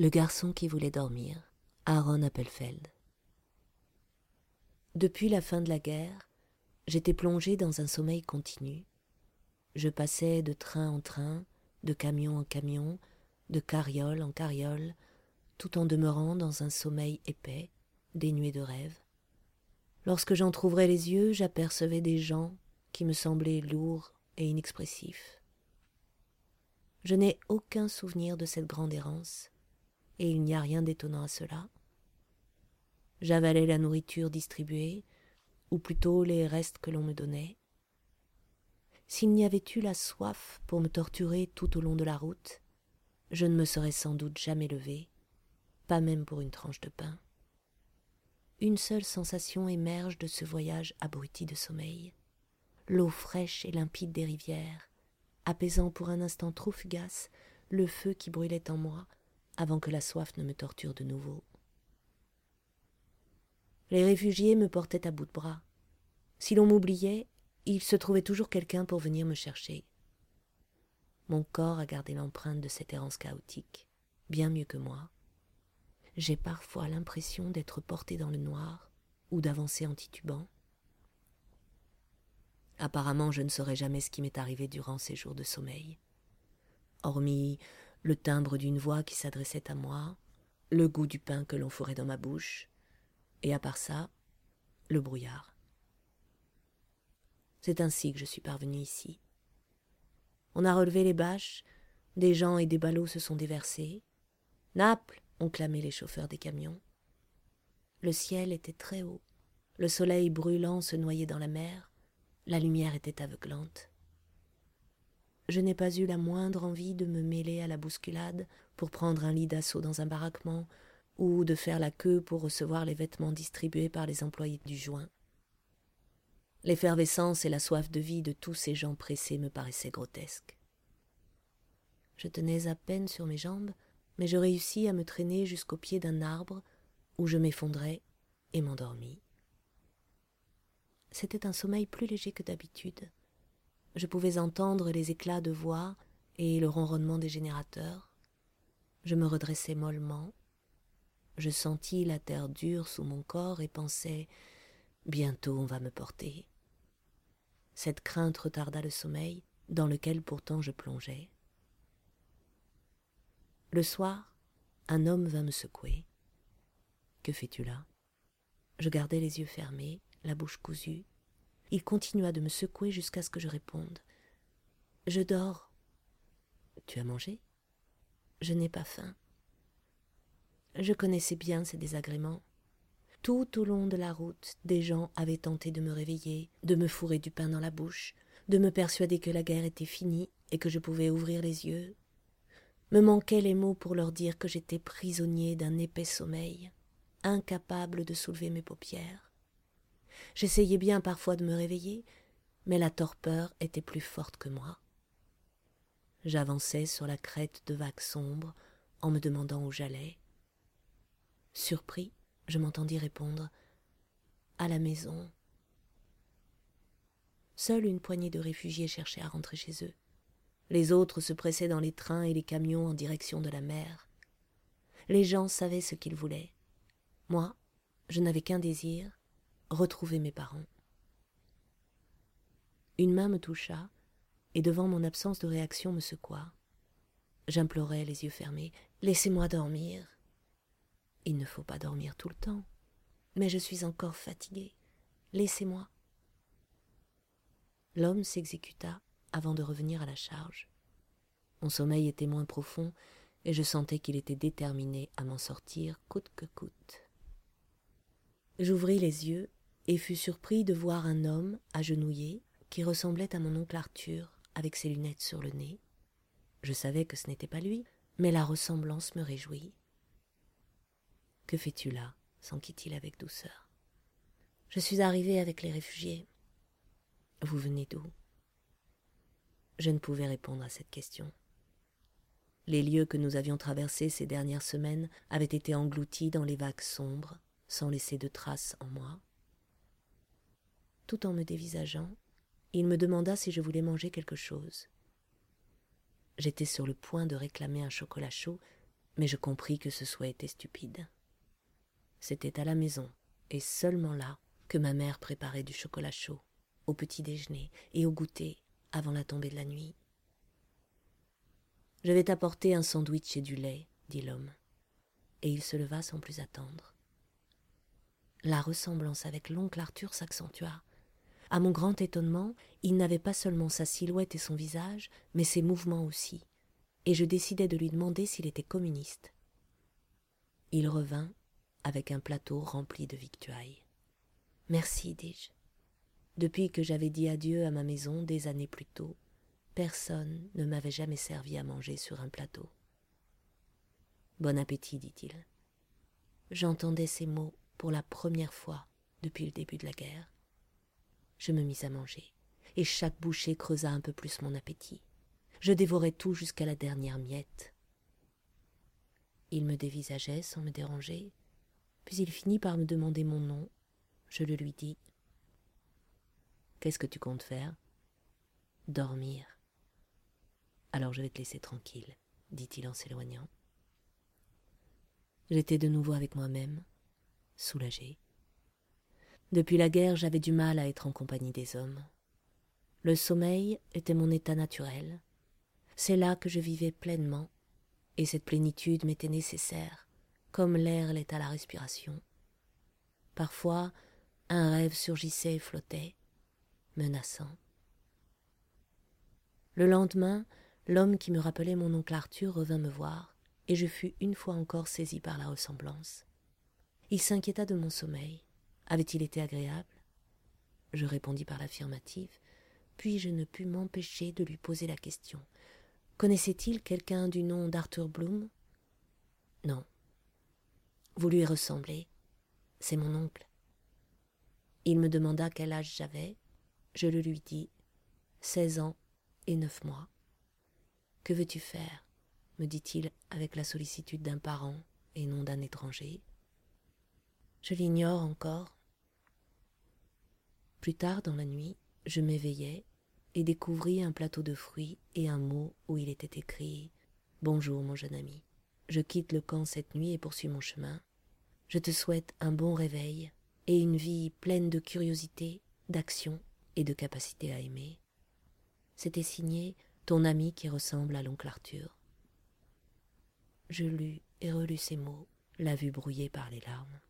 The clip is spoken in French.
Le garçon qui voulait dormir, Aaron Appelfeld. Depuis la fin de la guerre, j'étais plongé dans un sommeil continu. Je passais de train en train, de camion en camion, de carriole en carriole, tout en demeurant dans un sommeil épais, dénué de rêves. Lorsque j'entr'ouvrais les yeux, j'apercevais des gens qui me semblaient lourds et inexpressifs. Je n'ai aucun souvenir de cette grande errance, et il n'y a rien d'étonnant à cela. J'avalais la nourriture distribuée, ou plutôt les restes que l'on me donnait. S'il n'y avait eu la soif pour me torturer tout au long de la route, je ne me serais sans doute jamais levé, pas même pour une tranche de pain. Une seule sensation émerge de ce voyage abruti de sommeil. L'eau fraîche et limpide des rivières, apaisant pour un instant trop fugace le feu qui brûlait en moi avant que la soif ne me torture de nouveau. Les réfugiés me portaient à bout de bras. Si l'on m'oubliait, il se trouvait toujours quelqu'un pour venir me chercher. Mon corps a gardé l'empreinte de cette errance chaotique, bien mieux que moi. J'ai parfois l'impression d'être porté dans le noir ou d'avancer en titubant. Apparemment, je ne saurais jamais ce qui m'est arrivé durant ces jours de sommeil. Hormis le timbre d'une voix qui s'adressait à moi, le goût du pain que l'on fourrait dans ma bouche, et à part ça, le brouillard. C'est ainsi que je suis parvenu ici. On a relevé les bâches, des gens et des ballots se sont déversés. Naples ont clamé les chauffeurs des camions. Le ciel était très haut, le soleil brûlant se noyait dans la mer, la lumière était aveuglante. Je n'ai pas eu la moindre envie de me mêler à la bousculade pour prendre un lit d'assaut dans un baraquement ou de faire la queue pour recevoir les vêtements distribués par les employés du joint. L'effervescence et la soif de vie de tous ces gens pressés me paraissaient grotesques. Je tenais à peine sur mes jambes, mais je réussis à me traîner jusqu'au pied d'un arbre où je m'effondrai et m'endormis. C'était un sommeil plus léger que d'habitude. Je pouvais entendre les éclats de voix et le ronronnement des générateurs. Je me redressai mollement. Je sentis la terre dure sous mon corps et pensai Bientôt on va me porter. Cette crainte retarda le sommeil, dans lequel pourtant je plongeais. Le soir, un homme vint me secouer. Que fais-tu là? Je gardais les yeux fermés, la bouche cousue. Il continua de me secouer jusqu'à ce que je réponde. Je dors. Tu as mangé? Je n'ai pas faim. Je connaissais bien ces désagréments. Tout au long de la route, des gens avaient tenté de me réveiller, de me fourrer du pain dans la bouche, de me persuader que la guerre était finie et que je pouvais ouvrir les yeux. Me manquaient les mots pour leur dire que j'étais prisonnier d'un épais sommeil, incapable de soulever mes paupières. J'essayais bien parfois de me réveiller, mais la torpeur était plus forte que moi. J'avançais sur la crête de vagues sombres en me demandant où j'allais. Surpris, je m'entendis répondre À la maison. Seule une poignée de réfugiés cherchait à rentrer chez eux. Les autres se pressaient dans les trains et les camions en direction de la mer. Les gens savaient ce qu'ils voulaient. Moi, je n'avais qu'un désir retrouver mes parents. Une main me toucha, et devant mon absence de réaction me secoua. J'implorai les yeux fermés Laissez-moi dormir. Il ne faut pas dormir tout le temps. Mais je suis encore fatigué. Laissez-moi. L'homme s'exécuta avant de revenir à la charge. Mon sommeil était moins profond, et je sentais qu'il était déterminé à m'en sortir coûte que coûte. J'ouvris les yeux et fus surpris de voir un homme agenouillé qui ressemblait à mon oncle Arthur avec ses lunettes sur le nez. Je savais que ce n'était pas lui, mais la ressemblance me réjouit. Que fais-tu là? s'enquit-il avec douceur. Je suis arrivé avec les réfugiés. Vous venez d'où? Je ne pouvais répondre à cette question. Les lieux que nous avions traversés ces dernières semaines avaient été engloutis dans les vagues sombres, sans laisser de traces en moi. Tout en me dévisageant, il me demanda si je voulais manger quelque chose. J'étais sur le point de réclamer un chocolat chaud Mais je compris que ce souhait était stupide. C'était à la maison, et seulement là, que ma mère préparait du chocolat chaud, au petit déjeuner et au goûter, avant la tombée de la nuit. Je vais t'apporter un sandwich et du lait, dit l'homme, et il se leva sans plus attendre. La ressemblance avec l'oncle Arthur s'accentua. À mon grand étonnement, il n'avait pas seulement sa silhouette et son visage, mais ses mouvements aussi, et je décidai de lui demander s'il était communiste. Il revint avec un plateau rempli de victuailles. Merci, dis-je. Depuis que j'avais dit adieu à ma maison des années plus tôt, personne ne m'avait jamais servi à manger sur un plateau. Bon appétit, dit-il. J'entendais ces mots pour la première fois depuis le début de la guerre. Je me mis à manger, et chaque bouchée creusa un peu plus mon appétit. Je dévorais tout jusqu'à la dernière miette. Il me dévisageait sans me déranger, puis il finit par me demander mon nom. Je le lui dis. Qu'est-ce que tu comptes faire? Dormir. Alors je vais te laisser tranquille, dit-il en s'éloignant. J'étais de nouveau avec moi-même, soulagé. Depuis la guerre, j'avais du mal à être en compagnie des hommes. Le sommeil était mon état naturel. C'est là que je vivais pleinement, et cette plénitude m'était nécessaire, comme l'air l'est à la respiration. Parfois, un rêve surgissait et flottait, menaçant. Le lendemain, l'homme qui me rappelait mon oncle Arthur revint me voir, et je fus une fois encore saisi par la ressemblance. Il s'inquiéta de mon sommeil. Avait-il été agréable? Je répondis par l'affirmative, puis je ne pus m'empêcher de lui poser la question. Connaissait-il quelqu'un du nom d'Arthur Bloom? Non. Vous lui ressemblez? C'est mon oncle. Il me demanda quel âge j'avais. Je le lui dis. Seize ans et neuf mois. Que veux-tu faire? me dit-il avec la sollicitude d'un parent et non d'un étranger. Je l'ignore encore. Plus tard dans la nuit, je m'éveillai et découvris un plateau de fruits et un mot où il était écrit Bonjour mon jeune ami. Je quitte le camp cette nuit et poursuis mon chemin. Je te souhaite un bon réveil et une vie pleine de curiosité, d'action et de capacité à aimer. C'était signé ton ami qui ressemble à l'oncle Arthur. Je lus et relus ces mots, la vue brouillée par les larmes.